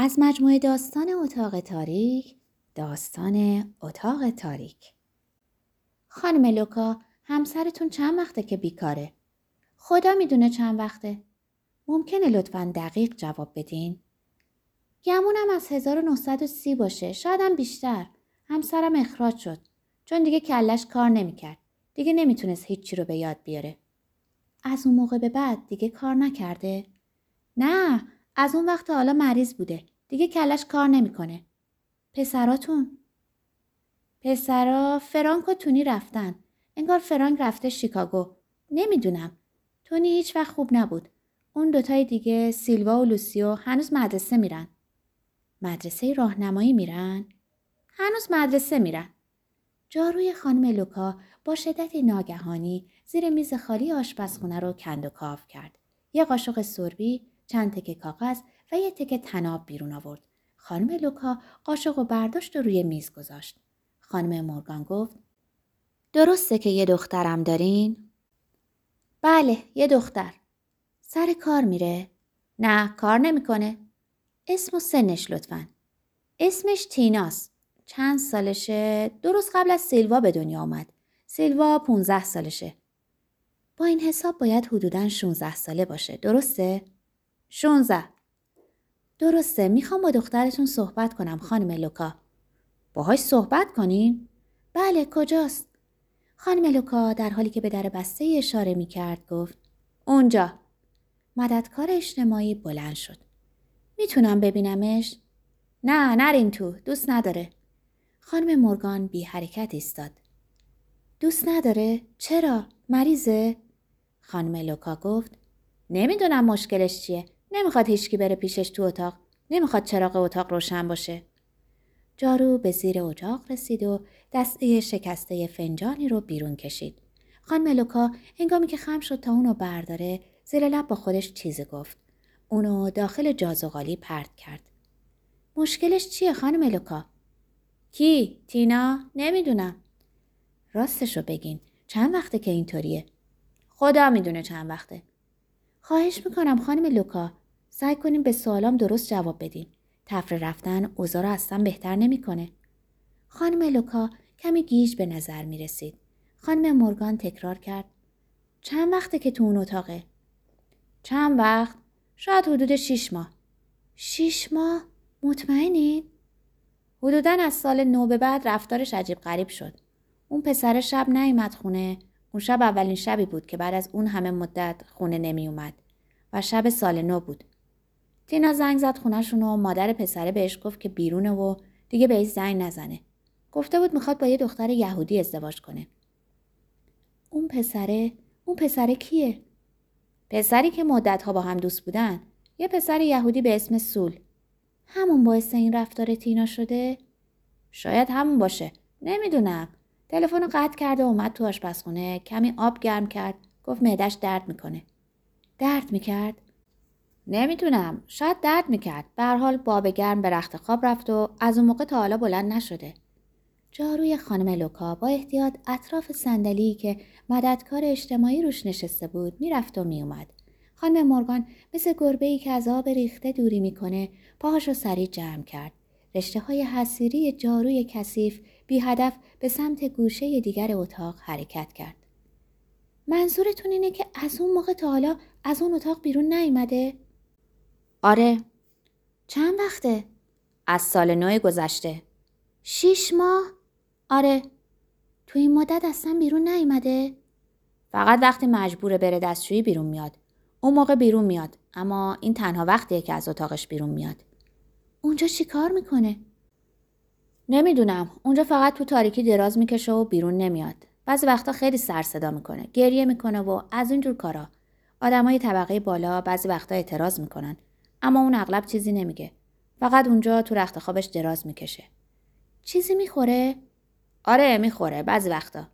از مجموعه داستان اتاق تاریک داستان اتاق تاریک. خانم لوکا همسرتون چند وقته که بیکاره؟ خدا می‌دونه چند وقته. ممکنه لطفا دقیق جواب بدین. گمونم از 1930 باشه. شایدم بیشتر. همسرم اخراج شد. چون دیگه کلش کار نمی‌کرد. دیگه نمی‌تونست هیچی رو به یاد بیاره. از اون موقع به بعد دیگه کار نکرده. نه از اون وقت حالا مریض بوده. دیگه کلش کار نمی‌کنه. پسراتون؟ پسرا فرانک و تونی رفتن. انگار فرانک رفته شیکاگو. نمی‌دونم. تونی هیچ وقت خوب نبود. اون دوتای دیگه سیلوا و لوسیو هنوز مدرسه میرن. مدرسه راهنمایی میرن؟ هنوز مدرسه میرن. جاروی خانم لوکا با شدت ناگهانی زیر میز خالی آشپزخونه رو کند و کاف کرد. یه قاشق سربی چند تکه کاغذ و یه تکه تناب بیرون آورد. خانم لوکا قاشق و برداشت و روی میز گذاشت. خانم مورگان گفت درسته که یه دخترم دارین؟ بله یه دختر. سر کار میره؟ نه کار نمی‌کنه. اسم و سنش لطفا. اسمش تیناست. چند سالشه؟ درست قبل از سیلوا به دنیا آمد. سیلوا 15 سالشه. با این حساب باید حدوداً 16 ساله باشه. درسته؟ 16 درسته می‌خوام با دخترتون صحبت کنم خانم لوکا. باهاش صحبت کنین؟ بله کجاست؟ خانم لوکا در حالی که به در بسته اشاره می‌کرد گفت اونجا. مددکار اجتماعی بلند شد. می‌تونم ببینمش؟ نه نرین تو دوست نداره. خانم مورگان بی حرکت ایستاد. دوست نداره؟ چرا؟ مریضه؟ خانم لوکا گفت نمی‌دونم مشکلش چیه نمی‌خواد هیچکی بره پیشش تو اتاق. نمی‌خواد چراغ اتاق روشن باشه. جارو به زیر اجاق رسید و دسته شکسته فنجانی رو بیرون کشید. خان ملوکا هنگامی که خم شد تا اونو برداره زیر لب با خودش چیزی گفت. اونو داخل جازوغالی پرت کرد. مشکلش چیه خانم ملوکا؟ کی؟ تینا؟ نمی‌دونم. راستشو بگین. چند وقته که اینطوریه؟ خدا می‌دونه چند وقته. خواهش می‌کنم خانم لوکا سعی کنیم به سوالام درست جواب بدین. تفره رفتن اوضاع رو اصلا بهتر نمی‌کنه. خانم لوکا کمی گیج به نظر می رسید. خانم مورگان تکرار کرد. چند وقته که تو اون اتاقه؟ چند وقت؟ شاید حدود شیش ماه. شیش ماه؟ مطمئنین؟ حدودا از سال نو به بعد رفتارش عجیب غریب شد. اون پسر شب نیومد خونه اون شب اولین شبی بود که بعد از اون همه مدت خونه نمی اومد و شب سال نو بود. تینا زنگ زد خونهشون و مادر پسره بهش گفت که بیرونه و دیگه بهش زنگ نزنه. گفته بود می‌خواد با یه دختر یهودی ازدواج کنه. اون پسره اون پسره کیه؟ پسری که مدتها با هم دوست بودن. یه پسر یهودی به اسم سول. همون باعث این رفتار تینا شده؟ شاید همون باشه. نمی‌دونم. تلفن رو قطع کرده و اومد تو آشپزخونه کمی آب گرم کرد گفت معدش درد می‌کنه درد می‌کرد نمی‌دونم. شاید درد می‌کرد. به حال باب گرم به رخت خواب رفت و از اون موقع تا حالا بلند نشده. جاروی خانم لوکا با احتیاط اطراف صندلی که مددکار اجتماعی روش نشسته بود می‌رفت و میومد خانم مورگان مثل گربه ای که از آب ریخته دوری می‌کنه پاهاش رو سریع جمع کرد. رشته های حسیری جاروی کثیف بی هدف به سمت گوشه دیگر اتاق حرکت کرد. منظورتون اینه که از اون موقع تا حالا از اون اتاق بیرون نیومده؟ آره. چند وقته؟ از سال نو گذشته. شیش ماه؟ آره. تو این مدت اصلا بیرون نیومده؟ فقط وقتی مجبوره بره دستشویی بیرون میاد. اون موقع بیرون میاد اما این تنها وقتیه که از اتاقش بیرون میاد. اونجا چی کار می‌کنه؟ نمی‌دونم. اونجا فقط تو تاریکی دراز می‌کشه و بیرون نمیاد. بعضی وقتا خیلی سر صدا می‌کنه. گریه می‌کنه و از اینجور کارا. آدمای طبقه بالا بعضی وقتا اعتراض می‌کنن. اما اون اغلب چیزی نمیگه. فقط اونجا تو رخت خوابش دراز می‌کشه. چیزی می‌خوره؟ آره می‌خوره بعضی وقتا.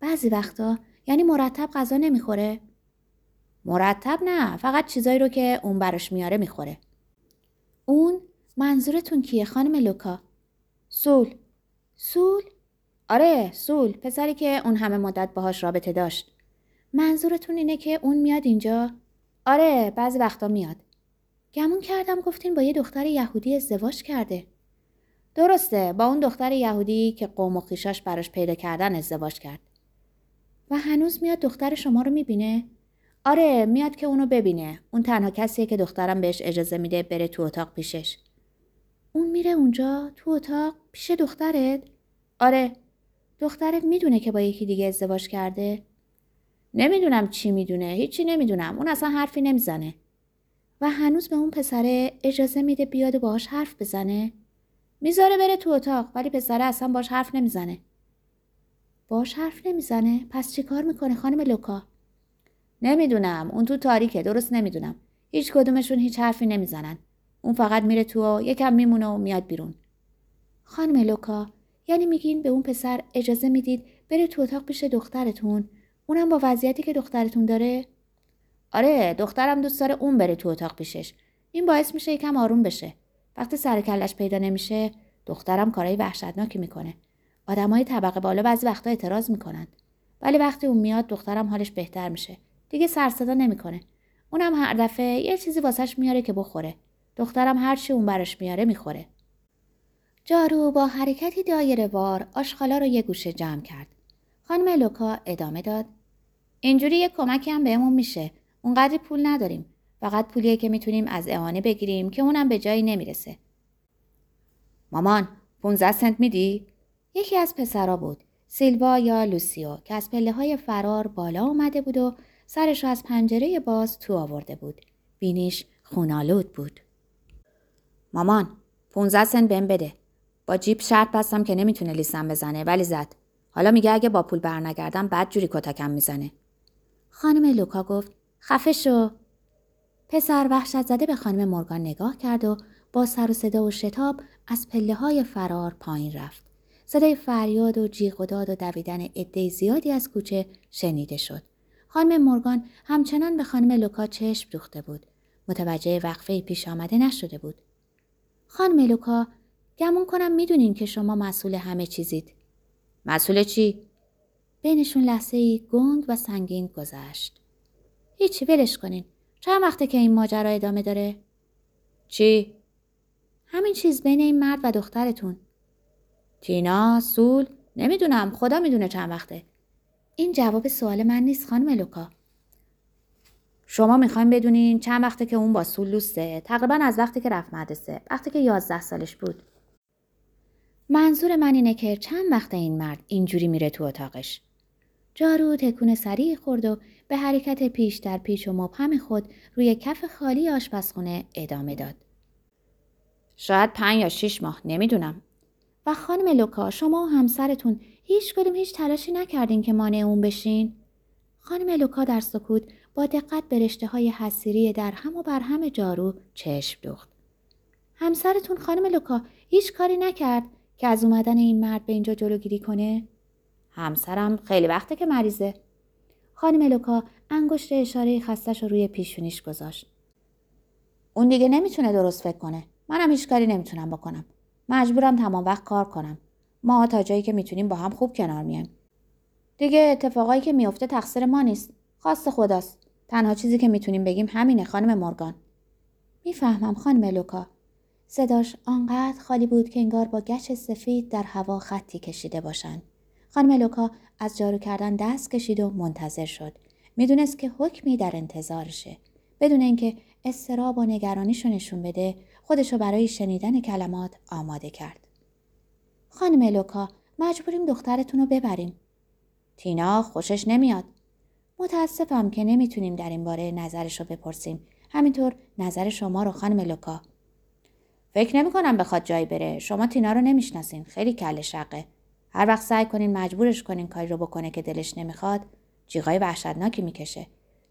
بعضی وقتا یعنی مرتب غذا نمی‌خوره؟ مرتب نه فقط چیزایی رو که اون براش میاره می‌خوره. اون منظورتون کیه خانم لوکا؟ سول سول؟ آره سول پسری که اون همه مدت باهاش رابطه داشت منظورتون اینه که اون میاد اینجا؟ آره بعضی وقتا میاد گمون کردم گفتین با یه دختر یهودی ازدواج کرده. درسته با اون دختر یهودی که قوم و خیشاش براش پیدا کردن ازدواج کرد. و هنوز میاد دختر شما رو می‌بینه؟ آره میاد که اونو ببینه. اون تنها کسیه که دخترم بهش اجازه میده بره تو اتاق پیشش. اون میره اونجا تو اتاق پیش دخترت؟ آره دخترت می‌دونه که با یکی دیگه ازدواج کرده؟ نمی‌دونم چی می‌دونه هیچی نمی‌دونم اون اصلا حرفی نمی‌زنه و هنوز به اون پسره اجازه میده بیاد و باهاش حرف بزنه. می‌ذاره بره تو اتاق ولی پسره اصلا باش حرف نمی‌زنه. باش حرف نمی‌زنه. پس چی کار می‌کنه خانم لوکا؟ نمی‌دونم. اون تو تاریکه. درست نمی‌دونم. هیچ کدومشون هیچ حرفی نمی‌زنن. اون فقط میره تو و یکم میمونه و میاد بیرون. خانم لوکا یعنی میگین به اون پسر اجازه می‌دید بره تو اتاق پیش دخترتون؟ اونم با وضعیتی که دخترتون داره؟ آره دخترم دوست داره اون بره تو اتاق پیشش. این باعث میشه یکم آروم بشه. وقتی سر کلش پیدا نمیشه دخترم کارهای وحشتناکی می‌کنه. آدمای طبقه بالا بعضی وقتا اعتراض می‌کنن ولی وقتی اون میاد دخترم حالش بهتر میشه. دیگه سر صدا نمی‌کنه. اونم هر دفعه یه چیزی واسش میاره که بخوره. دخترم هر چی اون براش میاره می‌خوره. جارو با حرکتی دایره وار آشغالا رو یه گوشه جمع کرد. خانم لوکا ادامه داد. اینجوری یه کمکی هم بهمون میشه. اونقدری پول نداریم. فقط پولیه که می‌تونیم از اعانه بگیریم که اونم به جایی نمی‌رسه. مامان 15 سنت میدی؟ یکی از پسرا بود سیلوا یا لوسیو که از پله های فرار بالا اومده بود و سرش از پنجره باز تو آورده بود. بینیش خونالود بود. مامان 15 سنت بهم بده. با جیب شرط بستم که نمی‌تونه لیسم بزنه ولی زد. حالا میگه اگه با پول برنگردم بد جوری کتکم می‌زنه. خانم لوکا گفت خفه شو پسر وحشت زده به خانم مورگان نگاه کرد و با سر و صدا و شتاب از پله های فرار پایین رفت. صدای فریاد و جیغ و داد و دویدن عده زیادی از کوچه شنیده شد. خانم مورگان همچنان به خانم لوکا چشم دوخته بود. متوجه وقفه پیش آمده نشده بود. خانم لوکا گمون کنم می‌دونین که شما مسئول همه چیزید. مسئول چی؟ بینشون لحظه ای گنگ و سنگین گذشت. هیچی ولش کنین. چند وقته که این ماجرا ادامه داره؟ چی؟ همین چیز بین این مرد و دخترتون. تینا، سول، نمی‌دونم خدا می‌دونه چند وقته. این جواب سوال من نیست خانم لوکا. شما می‌خوایم بدونین چند وقته که اون با سول لوسته تقریبا از وقتی که رفت مدرسه وقتی که یازده سالش بود منظور من اینه که چند وقت این مرد اینجوری میره تو اتاقش جارو تکون سریع خورد و به حرکت پیش در پیش و مبهم خود روی کف خالی آشپزخونه ادامه داد. شاید پنج یا شیش ماه نمی‌دونم. و خانم لوکا شما و همسرتون هیچ کدوم هیچ تلاشی نکردین که مانع اون بشین؟ خانم لوکا در سکوت با دقت به رشته های حسیری در هم و بر هم جارو چشم دوخت. همسرتون خانم لوکا هیچ کاری نکرد که از اومدن این مرد به اینجا جلوگیری کنه؟ همسرم خیلی وقته که مریضه. خانم لوکا انگشت اشاره خستش رو روی پیشونیش گذاشت. اون دیگه نمی‌تونه درست فکر کنه. منم هیچ کاری نمی‌تونم بکنم. مجبورم تمام وقت کار کنم. ما تا جایی که می‌تونیم با هم خوب کنار میایم. دیگه اتفاقایی که میفته تقصیر ما نیست. خواست خداست. تنها چیزی که می‌تونیم بگیم همینه خانم مورگان. می‌فهمم خانم لوکا. صداش آنقدر خالی بود که انگار با گچ سفید در هوا خطی کشیده باشند. خانم لوکا از جارو کردن دست کشید و منتظر شد. می‌دونست که حکمی در انتظارشه. بدون اینکه استراب و نگرانیشو نشون بده خودشو برای شنیدن کلمات آماده کرد. خانم لوکا مجبوریم دخترتون رو ببریم. تینا خوشش نمیاد. متاسفم که نمی‌تونیم در این باره نظرش رو بپرسیم. همینطور نظر شما رو خانم لوکا. فکر نمی کنم بخواد جایی بره. شما تینا رو نمی‌شناسین. خیلی کل شقه. هر وقت سعی کنین مجبورش کنین کاری رو بکنه که دلش نمی‌خواد جیغای وحشتناکی می‌کشه.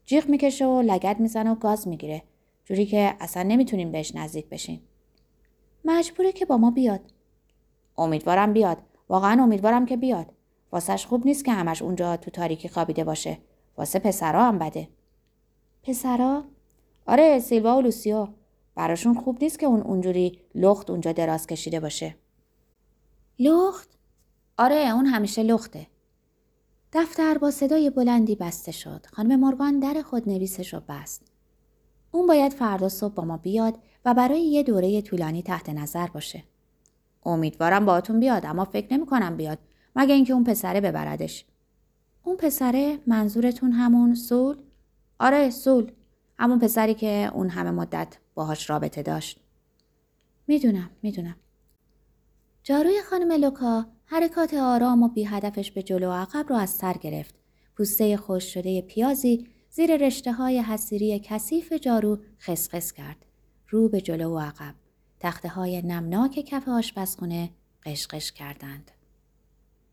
جیغ می‌کشه و لگت می‌زنه و گاز می‌گیره. جوری که اصلا نمی‌تونین بهش نزدیک بشین. مجبوره که با ما بیاد. امیدوارم بیاد. واقعا امیدوارم که بیاد. واسش خوب نیست که همش اونجا تو تاریکی خوابیده باشه. واسه پسرا هم بده. پسرا؟ آره سیلوا و لوسیو. براشون خوب نیست که اون اونجوری لخت اونجا دراز کشیده باشه. لخت؟ آره اون همیشه لخته. دفتر با صدای بلندی بسته شد. خانم مورگان در خود نویسش رو بست. اون باید فردا صبح با ما بیاد و برای یه دوره طولانی تحت نظر باشه. امیدوارم باهاتون بیاد اما فکر نمی کنم بیاد مگه اینکه اون پسره ببردش. اون پسره منظورتون همون سول؟ آره سول. همون پسری که اون همه مدت باهاش رابطه داشت. می‌دونم می‌دونم. جاروی خانم لوکا حرکات آرام و بی هدفش به جلو و عقب رو از سر گرفت. پوسته خوش شده پیازی زیر رشته های حسیری کثیف جارو خسخس کرد. رو به جلو و عقب. تخته های نمناک کف آشپزخونه قشقش کردند.